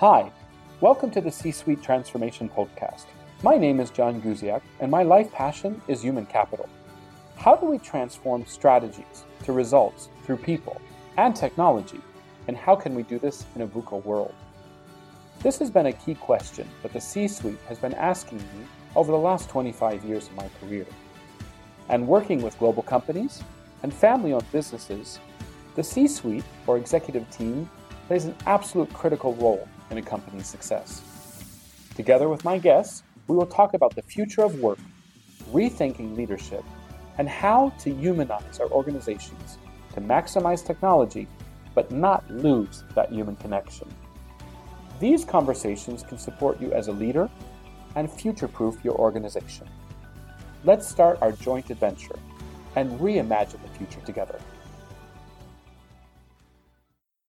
Hi, welcome to the C Suite Transformation Podcast. My name is John Guziak, and my life passion is human capital. How do we transform strategies to results through people and technology, and how can we do this in a VUCA world? This has been a key question that the C suite has been asking me over the last 25 years of my career. And working with global companies and family owned businesses, the C suite or executive team plays an absolute critical role in a company's success. Together with my guests, we will talk about the future of work, rethinking leadership, and how to humanize our organizations to maximize technology but not lose that human connection. These conversations can support you as a leader and future proof your organization. Let's start our joint adventure and reimagine the future together.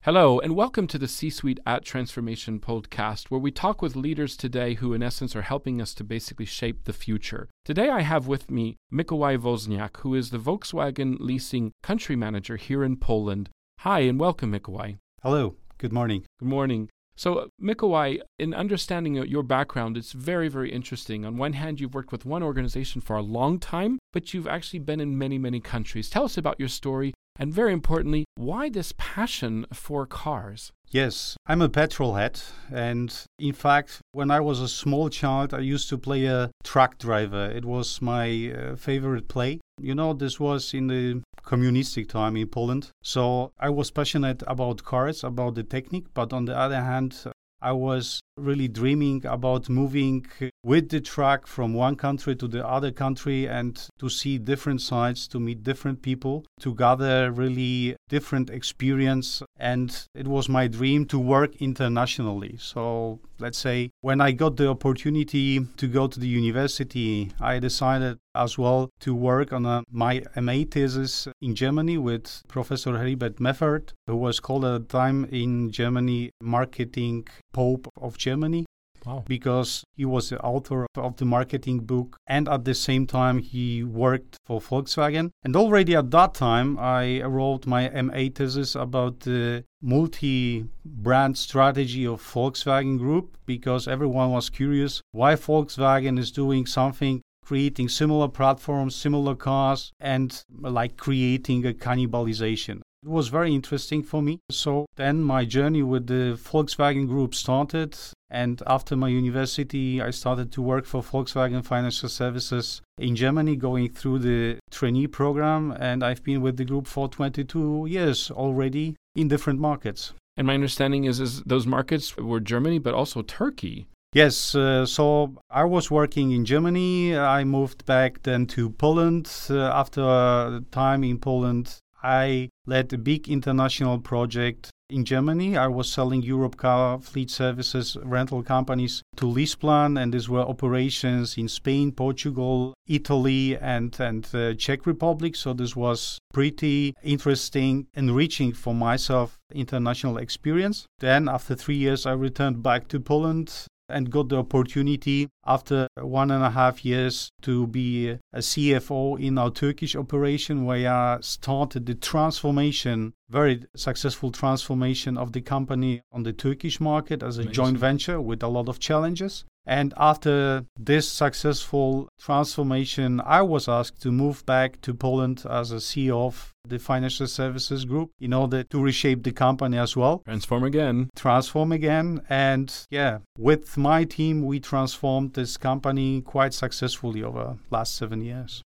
Hello, and welcome to the C Suite at Transformation podcast, where we talk with leaders today who, in essence, are helping us to basically shape the future. Today, I have with me Mikołaj Woźniak, who is the Volkswagen leasing country manager here in Poland. Hi, and welcome, Mikołaj. Hello, good morning. Good morning. So, uh, Mikołaj, in understanding your background, it's very, very interesting. On one hand, you've worked with one organization for a long time, but you've actually been in many, many countries. Tell us about your story, and very importantly, why this passion for cars? Yes, I'm a petrol head. And in fact, when I was a small child, I used to play a truck driver. It was my uh, favorite play. You know, this was in the communistic time in Poland. So I was passionate about cars, about the technique. But on the other hand, I was really dreaming about moving with the truck from one country to the other country and to see different sites, to meet different people, to gather really different experience. And it was my dream to work internationally. So let's say when I got the opportunity to go to the university, I decided as well to work on uh, a, my MA thesis in Germany with Professor Heribert Meffert, who was called at the time in Germany marketing pope of Germany. Wow. Because he was the author of the marketing book and at the same time he worked for Volkswagen. And already at that time, I wrote my MA thesis about the multi brand strategy of Volkswagen Group because everyone was curious why Volkswagen is doing something creating similar platforms, similar cars, and like creating a cannibalization. It was very interesting for me. So then my journey with the Volkswagen Group started. And after my university, I started to work for Volkswagen Financial Services in Germany, going through the trainee program. And I've been with the group for 22 years already in different markets. And my understanding is, is those markets were Germany, but also Turkey. Yes, uh, so I was working in Germany. I moved back then to Poland. Uh, after a time in Poland, I led a big international project in Germany. I was selling Europcar fleet services rental companies to LeasePlan, and these were operations in Spain, Portugal, Italy, and and uh, Czech Republic. So this was pretty interesting, enriching for myself international experience. Then after three years, I returned back to Poland and got the opportunity after one and a half years to be a CFO in our Turkish operation where I started the transformation, very successful transformation of the company on the Turkish market as a Amazing. joint venture with a lot of challenges. And after this successful transformation, I was asked to move back to Poland as a CEO of the financial services group in order to reshape the company as well. Transform again. Transform again. And yeah, with my team, we transformed this company quite successfully over last seven years.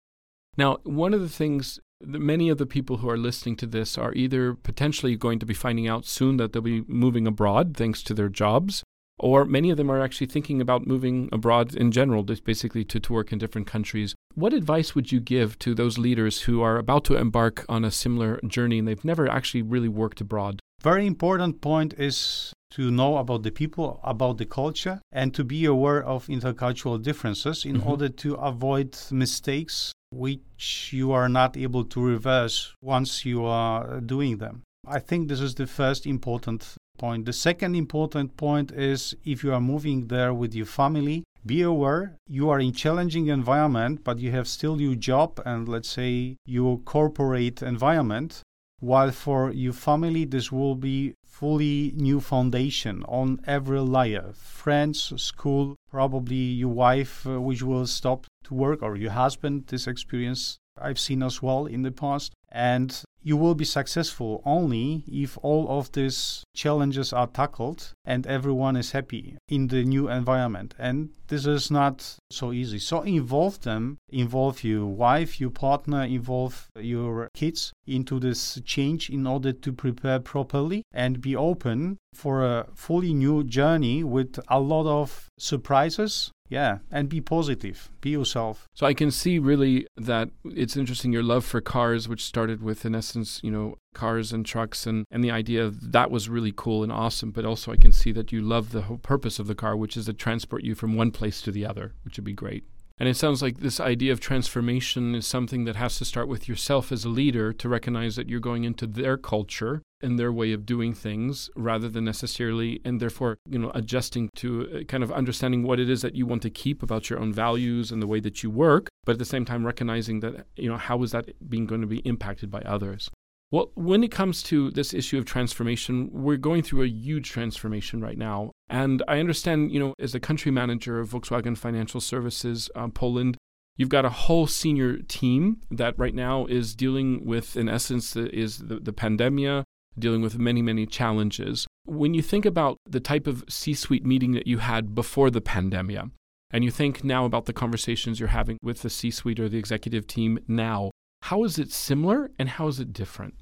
Now, one of the things many of the people who are listening to this are either potentially going to be finding out soon that they'll be moving abroad thanks to their jobs, or many of them are actually thinking about moving abroad in general, just basically to, to work in different countries. What advice would you give to those leaders who are about to embark on a similar journey and they've never actually really worked abroad? Very important point is to know about the people, about the culture, and to be aware of intercultural differences in mm-hmm. order to avoid mistakes which you are not able to reverse once you are doing them. I think this is the first important point. The second important point is if you are moving there with your family, be aware you are in challenging environment, but you have still your job and let's say your corporate environment. while for your family, this will be fully new foundation on every layer. Friends, school, probably your wife, uh, which will stop to work, or your husband. This experience I've seen as well in the past. And you will be successful only if all of these challenges are tackled and everyone is happy in the new environment. And this is not so easy. So involve them, involve your wife, your partner, involve your kids into this change in order to prepare properly and be open for a fully new journey with a lot of surprises yeah and be positive be yourself so i can see really that it's interesting your love for cars which started with in essence you know cars and trucks and and the idea of that was really cool and awesome but also i can see that you love the whole purpose of the car which is to transport you from one place to the other which would be great and it sounds like this idea of transformation is something that has to start with yourself as a leader to recognize that you're going into their culture and their way of doing things rather than necessarily, and therefore, you know, adjusting to uh, kind of understanding what it is that you want to keep about your own values and the way that you work, but at the same time recognizing that, you know, how is that being going to be impacted by others? Well, when it comes to this issue of transformation, we're going through a huge transformation right now. And I understand, you know, as the country manager of Volkswagen Financial Services uh, Poland, you've got a whole senior team that right now is dealing with, in essence, is the, the dealing with many, many challenges. When you think about the type of C suite meeting that you had before the pandemia, and you think now about the conversations you're having with the C suite or the executive team now, how is it similar and how is it different?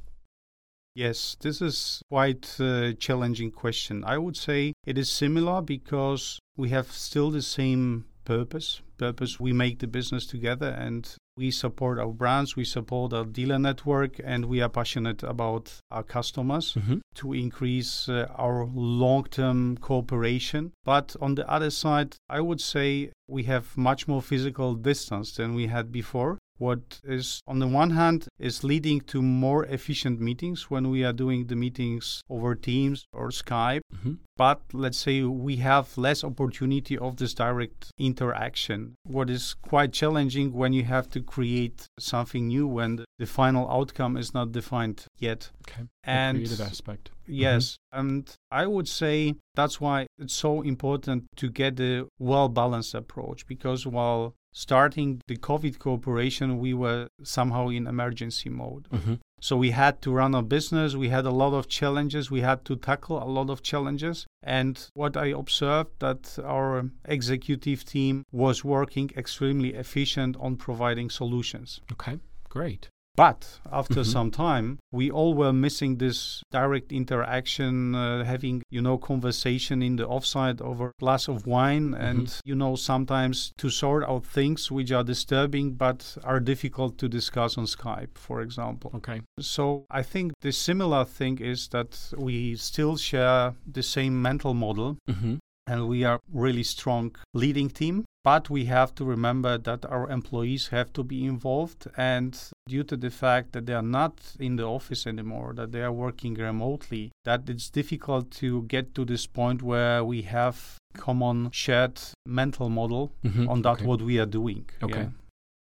Yes, this is quite a challenging question. I would say it is similar because we have still the same purpose. Purpose we make the business together and we support our brands, we support our dealer network, and we are passionate about our customers mm-hmm. to increase uh, our long term cooperation. But on the other side, I would say we have much more physical distance than we had before what is on the one hand is leading to more efficient meetings when we are doing the meetings over teams or skype. Mm-hmm. but let's say we have less opportunity of this direct interaction. What is quite challenging when you have to create something new when the final outcome is not defined yet. Okay. And the creative aspect. Yes mm-hmm. and i would say that's why it's so important to get a well balanced approach because while starting the COVID cooperation, we were somehow in emergency mode. Mm-hmm. So we had to run a business. We had a lot of challenges. We had to tackle a lot of challenges. And what I observed that our executive team was working extremely efficient on providing solutions. Okay, great. But after mm-hmm. some time, we all were missing this direct interaction, uh, having, you know, conversation in the offside over a glass of wine. Mm-hmm. And, you know, sometimes to sort out things which are disturbing but are difficult to discuss on Skype, for example. Okay. So I think the similar thing is that we still share the same mental model. Mm-hmm and we are really strong leading team but we have to remember that our employees have to be involved and due to the fact that they are not in the office anymore that they are working remotely that it's difficult to get to this point where we have common shared mental model mm-hmm. on that okay. what we are doing okay yeah.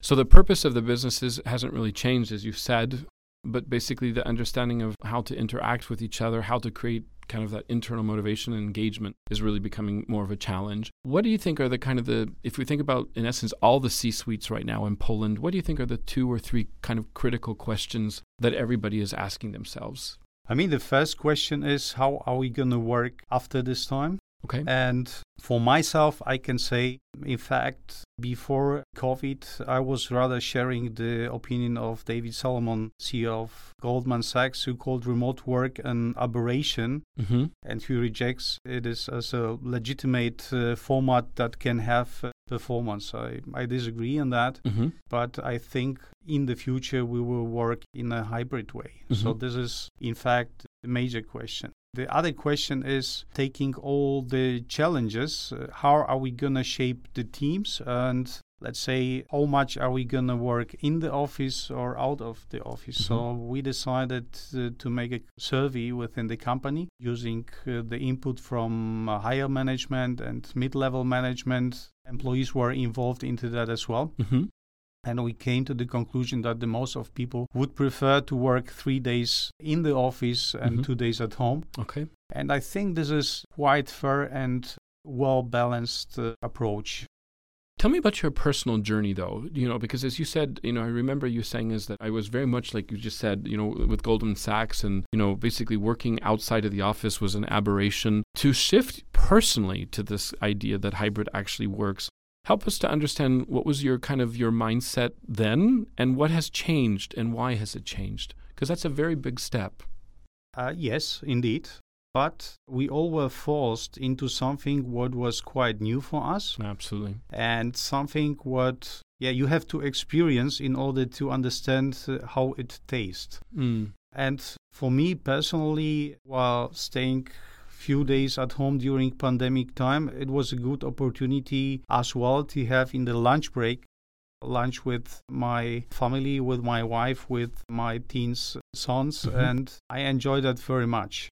so the purpose of the businesses hasn't really changed as you said but basically the understanding of how to interact with each other how to create kind of that internal motivation and engagement is really becoming more of a challenge. What do you think are the kind of the, if we think about, in essence, all the C suites right now in Poland, what do you think are the two or three kind of critical questions that everybody is asking themselves? I mean, the first question is how are we going to work after this time? Okay. And for myself, I can say, in fact, before COVID, I was rather sharing the opinion of David Solomon, CEO of Goldman Sachs, who called remote work an aberration mm-hmm. and who rejects it as, as a legitimate uh, format that can have uh, performance. I, I disagree on that, mm-hmm. but I think in the future we will work in a hybrid way. Mm-hmm. So, this is, in fact, the major question. The other question is taking all the challenges, uh, how are we going to shape the teams? And let's say, how much are we going to work in the office or out of the office? Mm-hmm. So we decided uh, to make a survey within the company using uh, the input from uh, higher management and mid level management. Employees were involved into that as well. Mm-hmm. And we came to the conclusion that the most of people would prefer to work three days in the office and Mhm. two days at home. Okay. And I think this is quite fair and well balanced uh, approach. Tell me about your personal journey, though. You know, because as you said, you know, I remember you saying is that I was very much like you just said, you know, with Goldman Sachs, and you know, basically working outside of the office was an aberration. To shift personally to this idea that hybrid actually works, help us to understand what was your kind of your mindset then, and what has changed, and why has it changed? Because that's a very big step. Uh, yes, indeed. But we all were forced into something what was quite new for us Absolutely. and something what yeah you have to experience in order to understand uh, how it tastes. Mm. And for me personally, while staying few days at home during pandemic time, it was a good opportunity as well to have in the lunch break lunch with my family, with my wife, with my teens sons, Mhm. and I enjoyed that very much.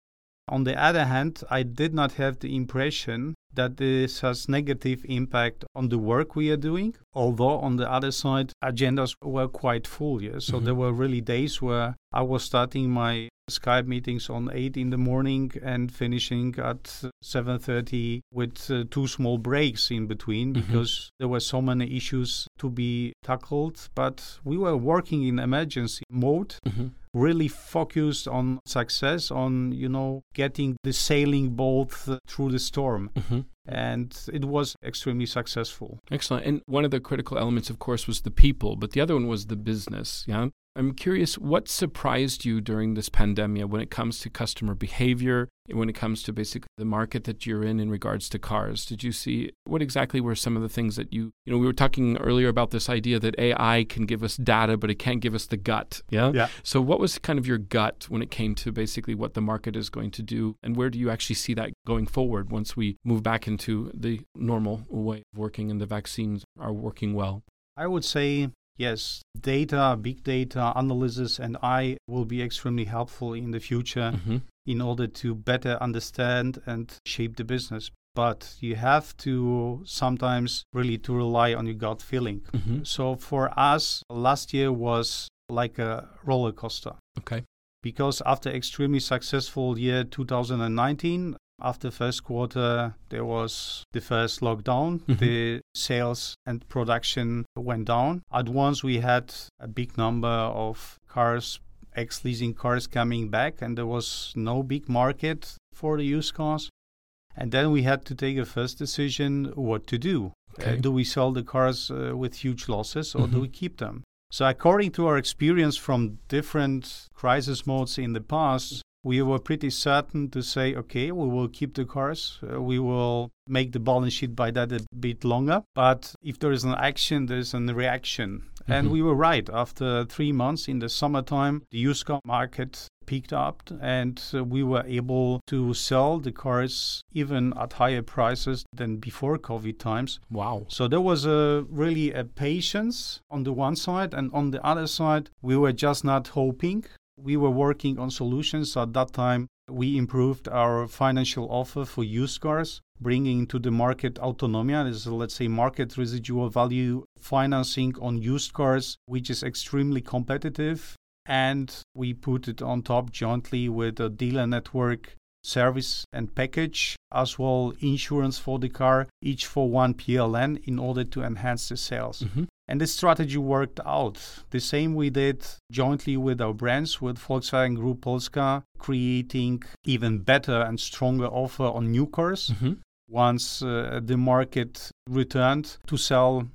On the other hand, I did not have the impression that this has negative impact on the work we are doing. Although on the other side, agendas were quite full. Yeah? So Mhm. there were really days where I was starting my Skype meetings on eight in the morning and finishing at seven thirty with uh, two small breaks in between Mhm. because there were so many issues to be tackled. But we were working in emergency mode hmm really focused on success on you know getting the sailing boat through the storm hmm and it was extremely successful Excellent. And one of the critical elements, of course, was the people, but the other one was the business. Yeah. I'm curious, what surprised you during this pandemic when it comes to customer behavior, when it comes to basically the market that you're in in regards to cars? Did you see what exactly were some of the things that you, you know, we were talking earlier about this idea that AI can give us data, but it can't give us the gut. Yeah. Yeah. So, what was kind of your gut when it came to basically what the market is going to do, and where do you actually see that going forward once we move back into the normal way of working and the vaccines are working well? i would say yes data big data analysis and AI will be extremely helpful in the future Mm-hmm. in order to better understand and shape the business but you have to sometimes really to rely on your gut feeling Mm-hmm. so for us last year was like a roller coaster Okay. because after extremely successful year 2019 after first quarter there was the first lockdown Mhm. the sales and production went down at once we had a big number of cars ex leasing cars coming back and there was no big market for the used cars and then we had to take a first decision what to do Okay. uh, do we sell the cars uh, with huge losses or do Mhm. we keep them so, according to our experience from different crisis modes in the past, we were pretty certain to say, okay, we will keep the cars. Uh, we will make the balance sheet by that a bit longer. But if there is an action, there's a reaction. And Mhm. we were right. After three months in the summertime, the used car market picked up and uh, we were able to sell the cars even at higher prices than before COVID times. Wow. So there was a really a patience on the one side, and on the other side, we were just not hoping. We were working on solutions. At that time, we improved our financial offer for used cars, bringing to the market autonomia. This is, let's say, market residual value financing on used cars, which is extremely competitive. And we put it on top jointly with a dealer network service and package, as well insurance for the car, each for one PLN in order to enhance the sales. Mm-hmm. And this strategy worked out. The same we did jointly with our brands, with Volkswagen Group Polska, creating even better and stronger offer on new cars Mm-hmm. once uh, the market returned to sell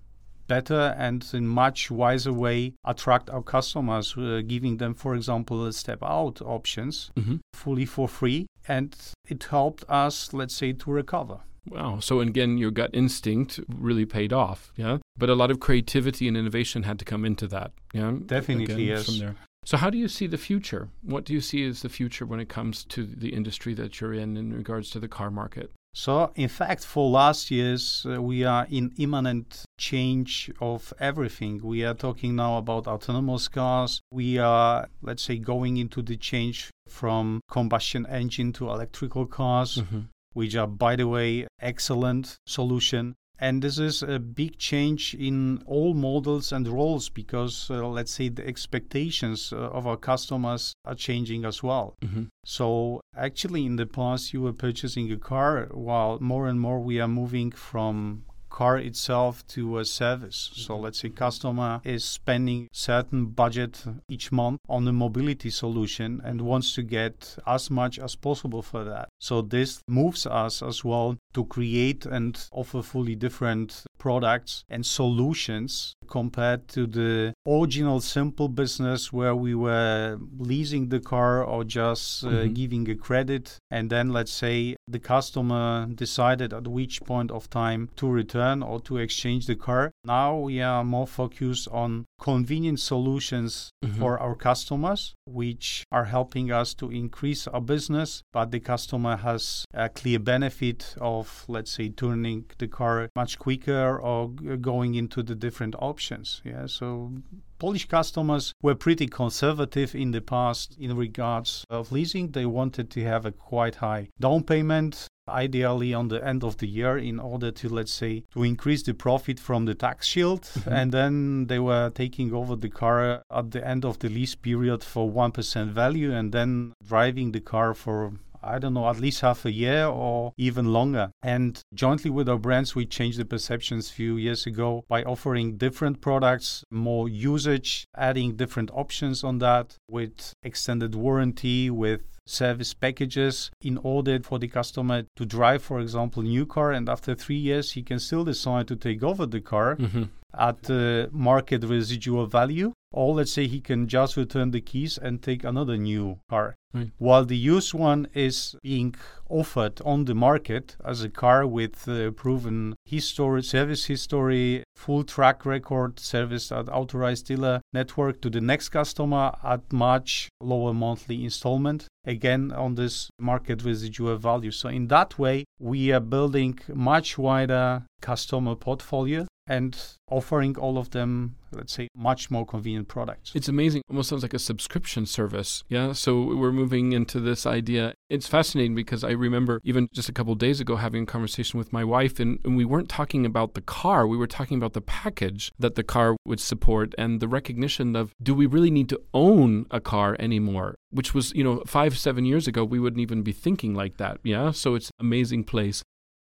better and in much wiser way attract our customers uh, giving them for example step out options Mm-hmm. fully for free and it helped us let's say to recover Wow. So again, your gut instinct really paid off. Yeah. But a lot of creativity and innovation had to come into that. Yeah. Definitely, Again, yes. From there. So how do you see the future? What do you see as the future when it comes to the industry that you're in in regards to the car market? So, in fact, for last years, uh, we are in imminent change of everything. We are talking now about autonomous cars. We are, let's say, going into the change from combustion engine to electrical cars, Mm-hmm. which are, by the way, excellent solution. And this is a big change in all models and roles because, uh, let's say, the expectations uh, of our customers are changing as well. Mm-hmm. So, actually, in the past, you were purchasing a car, while more and more we are moving from car itself to a service. So mm-hmm. let's say customer is spending certain budget each month on a mobility solution and wants to get as much as possible for that. So this moves us as well to create and offer fully different products and solutions compared to the original simple business where we were leasing the car or just uh, mm-hmm. giving a credit and then let's say the customer decided at which point of time to return or to exchange the car now we are more focused on convenient solutions mm-hmm. for our customers which are helping us to increase our business but the customer has a clear benefit of let's say turning the car much quicker or going into the different options yeah so Polish customers were pretty conservative in the past in regards of leasing. They wanted to have a quite high down payment, ideally on the end of the year in order to let's say to increase the profit from the tax shield mm-hmm. and then they were taking over the car at the end of the lease period for 1% value and then driving the car for I don't know, at least half a year or even longer. And jointly with our brands, we changed the perceptions a few years ago by offering different products, more usage, adding different options on that with extended warranty, with service packages in order for the customer to drive, for example, new car, and after three years, he can still decide to take over the car mm-hmm. At the market residual value or let's say he can just return the keys and take another new car. Right. While the used one is being offered on the market as a car with uh, proven history, service history, full track record, service at authorized dealer network to the next customer at much lower monthly installment. Again, on this market residual value. So, in that way, we are building much wider customer portfolio and offering all of them let's say much more convenient products. It's amazing. Almost sounds like a subscription service. Yeah so we're moving into this idea. It's fascinating because i remember even just a couple days ago having a conversation with my wife and, and we weren't talking about the car. We were talking about the package that the car would support and the recognition of do we really need to own a car anymore? Which was you know five seven years ago we wouldn't even be thinking like that. Yeah so it's amazing place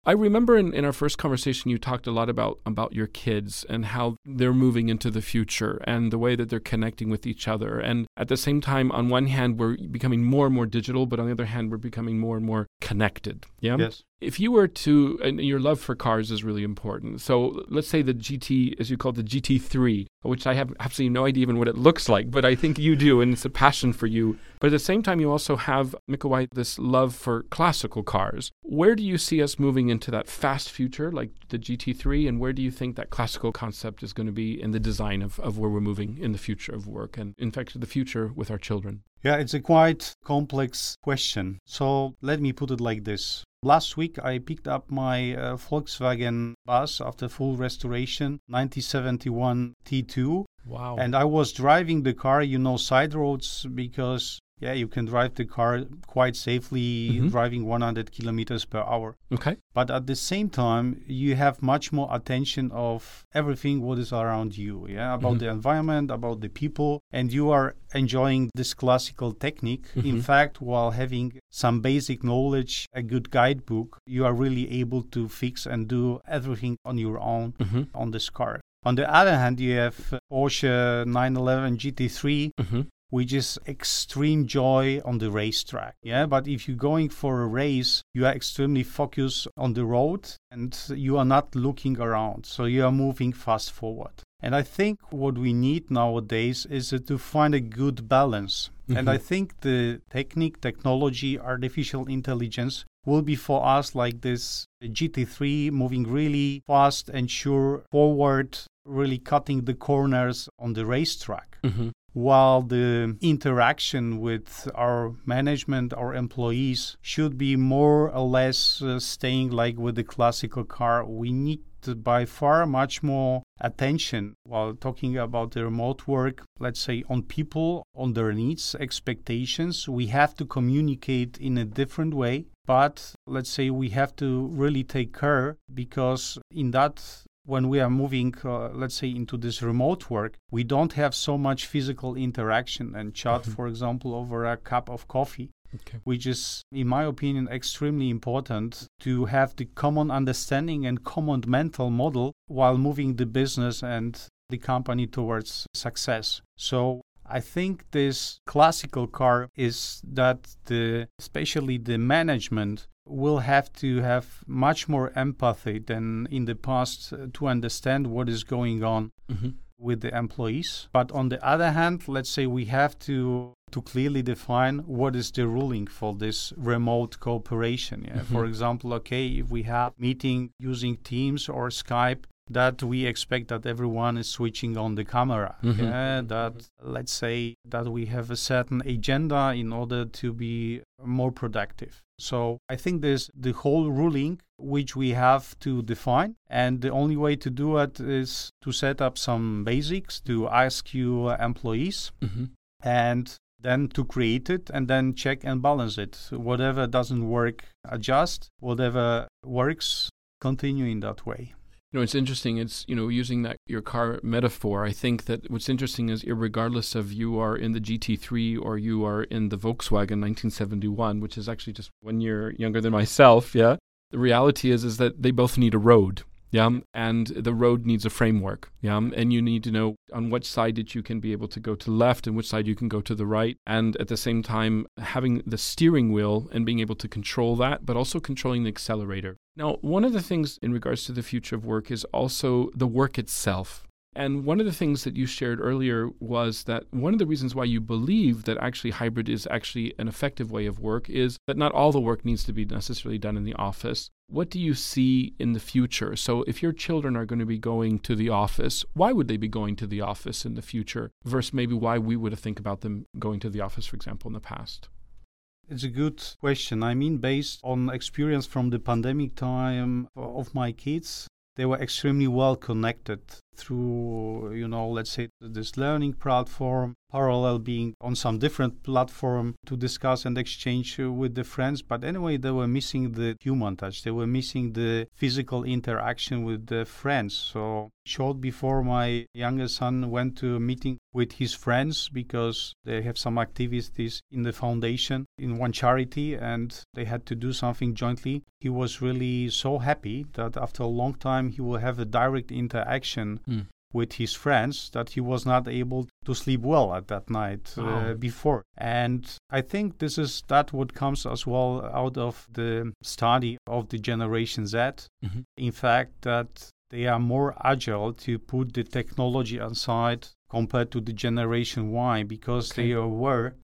I remember in, in our first conversation, you talked a lot about, about your kids and how they're moving into the future and the way that they're connecting with each other. And at the same time, on one hand, we're becoming more and more digital, but on the other hand, we're becoming more and more connected. Yeah. Yes. If you were to, and your love for cars is really important. So let's say the GT, as you call it, the GT3, which I have absolutely no idea even what it looks like, but I think you do, and it's a passion for you. But at the same time, you also have, Mikołaj, this love for classical cars. Where do you see us moving into that fast future, like the GT3, and where do you think that classical concept is going to be in the design of, of where we're moving in the future of work, and in fact, the future with our children? Yeah, it's a quite complex question. So let me put it like this. Last week, I picked up my uh, Volkswagen bus after full restoration, 1971 T2. Wow. And I was driving the car, you know, side roads because yeah, you can drive the car quite safely, mm-hmm. driving 100 kilometers per hour. Okay. But at the same time, you have much more attention of everything what is around you. Yeah, about mm-hmm. the environment, about the people, and you are enjoying this classical technique. Mm-hmm. In fact, while having some basic knowledge, a good guidebook, you are really able to fix and do everything on your own mm-hmm. on this car. On the other hand, you have Porsche 911 GT3, mm-hmm which is extreme joy on the racetrack. Yeah, but if you're going for a race, you are extremely focused on the road and you are not looking around. So you are moving fast forward. And I think what we need nowadays is to find a good balance. Mm-hmm. And I think the technique, technology, artificial intelligence will be for us like this GT3 moving really fast and sure forward, really cutting the corners on the racetrack. Mm-hmm while the interaction with our management, our employees, should be more or less uh, staying like with the classical car. We need by far much more attention while talking about the remote work, let's say on people, on their needs, expectations. We have to communicate in a different way but let's say we have to really take care because in that when we are moving, uh, let's say, into this remote work, we don't have so much physical interaction and chat, mm-hmm. for example, over a cup of coffee. Okay. Which is, in my opinion, extremely important to have the common understanding and common mental model while moving the business and the company towards success. So I think this classical car is that the especially the management will have to have much more empathy than in the past to understand what is going on mm-hmm. with the employees. But on the other hand, let's say we have to to clearly define what is the ruling for this remote cooperation. Yeah? Mm-hmm. For example, okay, if we have meeting using Teams or Skype, that we expect that everyone is switching on the camera. Mm-hmm. Yeah, that let's say that we have a certain agenda in order to be more productive. So I think there's the whole ruling which we have to define, and the only way to do it is to set up some basics to ask your employees. Mm-hmm. And then to create it and then check and balance it. Whatever doesn't work, adjust. Whatever works, continue in that way. You know, it's interesting. It's you know using that your car metaphor. I think that what's interesting is, regardless of you are in the GT3 or you are in the Volkswagen 1971, which is actually just one year younger than myself. Yeah, the reality is is that they both need a road yeah and the road needs a framework yeah and you need to know on which side that you can be able to go to left and which side you can go to the right and at the same time having the steering wheel and being able to control that but also controlling the accelerator now one of the things in regards to the future of work is also the work itself and one of the things that you shared earlier was that one of the reasons why you believe that actually hybrid is actually an effective way of work is that not all the work needs to be necessarily done in the office. What do you see in the future? So, if your children are going to be going to the office, why would they be going to the office in the future versus maybe why we would think about them going to the office, for example, in the past? It's a good question. I mean, based on experience from the pandemic time of my kids, they were extremely well connected through, you know, let's say this learning platform, parallel being on some different platform to discuss and exchange uh, with the friends. But anyway, they were missing the human touch. They were missing the physical interaction with the friends. So short before my younger son went to a meeting with his friends because they have some activities in the foundation in one charity and they had to do something jointly. He was really so happy that after a long time he will have a direct interaction mm. with his friends that he was not able to sleep well at that night uh, oh. before. And I think this is that what comes as well out of the study of the Generation Z. Mm-hmm. In fact, that they are more agile to put the technology aside compared to the generation Y because okay. they are aware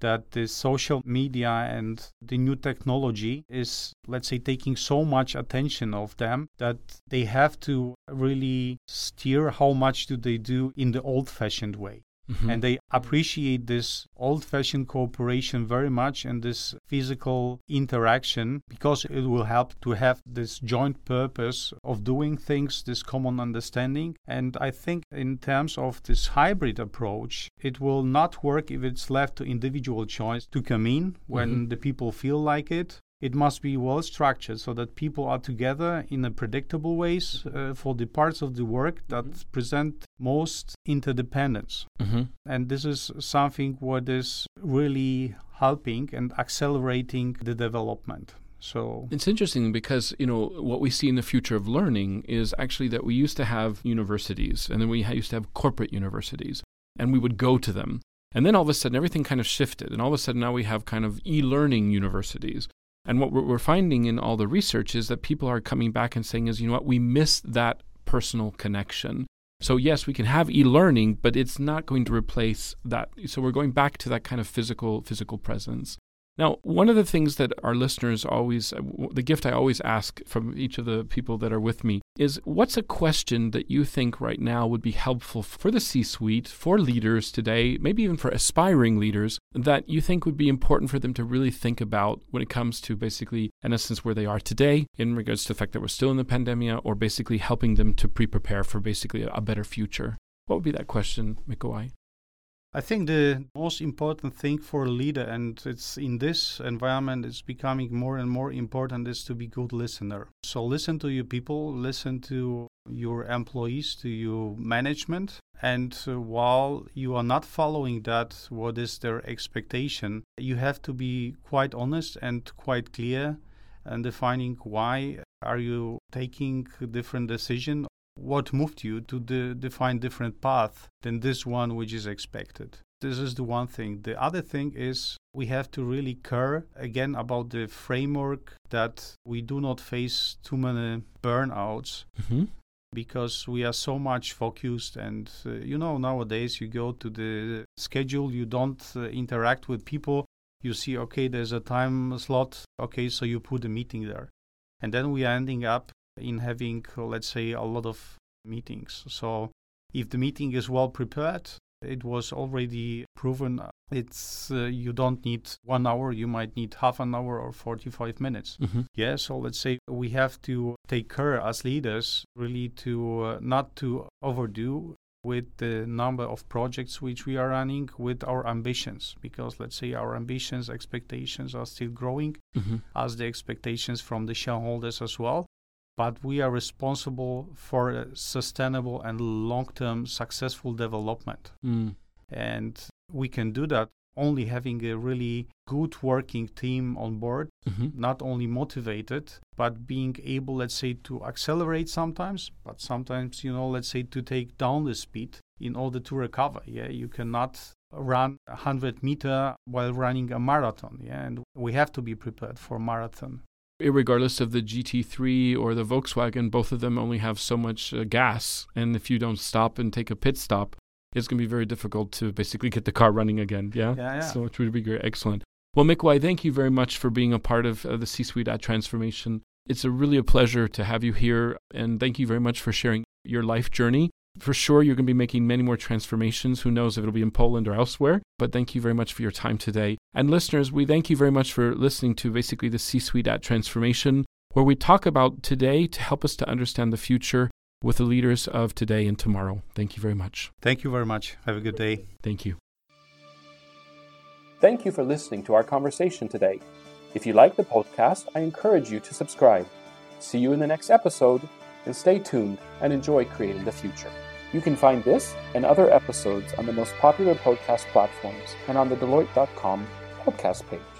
that the social media and the new technology is let's say taking so much attention of them that they have to really steer how much do they do in the old fashioned way Mm-hmm. And they appreciate this old fashioned cooperation very much and this physical interaction because it will help to have this joint purpose of doing things, this common understanding. And I think, in terms of this hybrid approach, it will not work if it's left to individual choice to come in when mm-hmm. the people feel like it it must be well structured so that people are together in a predictable ways uh, for the parts of the work that mm-hmm. present most interdependence mm-hmm. and this is something what is really helping and accelerating the development so it's interesting because you know what we see in the future of learning is actually that we used to have universities and then we used to have corporate universities and we would go to them and then all of a sudden everything kind of shifted and all of a sudden now we have kind of e-learning universities and what we're finding in all the research is that people are coming back and saying, is, you know what, we miss that personal connection. So, yes, we can have e learning, but it's not going to replace that. So, we're going back to that kind of physical, physical presence. Now, one of the things that our listeners always, uh, the gift I always ask from each of the people that are with me is what's a question that you think right now would be helpful for the C suite, for leaders today, maybe even for aspiring leaders, that you think would be important for them to really think about when it comes to basically, in essence, where they are today in regards to the fact that we're still in the pandemic or basically helping them to pre prepare for basically a better future? What would be that question, Mikołaj? I think the most important thing for a leader, and it's in this environment, it's becoming more and more important, is to be good listener. So listen to your people, listen to your employees, to your management, and while you are not following that, what is their expectation, you have to be quite honest and quite clear and defining why are you taking different decision what moved you to de- define different path than this one which is expected? This is the one thing. The other thing is we have to really care again about the framework that we do not face too many burnouts mm-hmm. because we are so much focused and uh, you know nowadays you go to the schedule you don't uh, interact with people. You see okay there's a time slot. Okay so you put a meeting there. And then we are ending up in having, let's say, a lot of meetings. So if the meeting is well prepared, it was already proven it's uh, you don't need one hour you might need half an hour or 45 minutes mm-hmm. yeah so let's say we have to take care as leaders really to uh, not to overdo with the number of projects which we are running with our ambitions because let's say our ambitions expectations are still growing mm-hmm. as the expectations from the shareholders as well but we are responsible for sustainable and long-term successful development mm. and we can do that only having a really good working team on board, mm-hmm. not only motivated, but being able, let's say, to accelerate sometimes, but sometimes, you know, let's say to take down the speed in order to recover. Yeah, you cannot run a 100 meter while running a marathon. Yeah, and we have to be prepared for marathon. Regardless of the GT3 or the Volkswagen, both of them only have so much uh, gas. And if you don't stop and take a pit stop, it's going to be very difficult to basically get the car running again. Yeah. Yeah. yeah. So it would be great. Excellent. Well, Mikołaj, thank you very much for being a part of uh, the C Suite at Transformation. It's a really a pleasure to have you here. And thank you very much for sharing your life journey. For sure, you're going to be making many more transformations. Who knows if it'll be in Poland or elsewhere? But thank you very much for your time today. And listeners, we thank you very much for listening to basically the C Suite at Transformation, where we talk about today to help us to understand the future with the leaders of today and tomorrow. Thank you very much. Thank you very much. Have a good day. Thank you. Thank you for listening to our conversation today. If you like the podcast, I encourage you to subscribe. See you in the next episode, and stay tuned and enjoy creating the future. You can find this and other episodes on the most popular podcast platforms and on the Deloitte.com podcast page.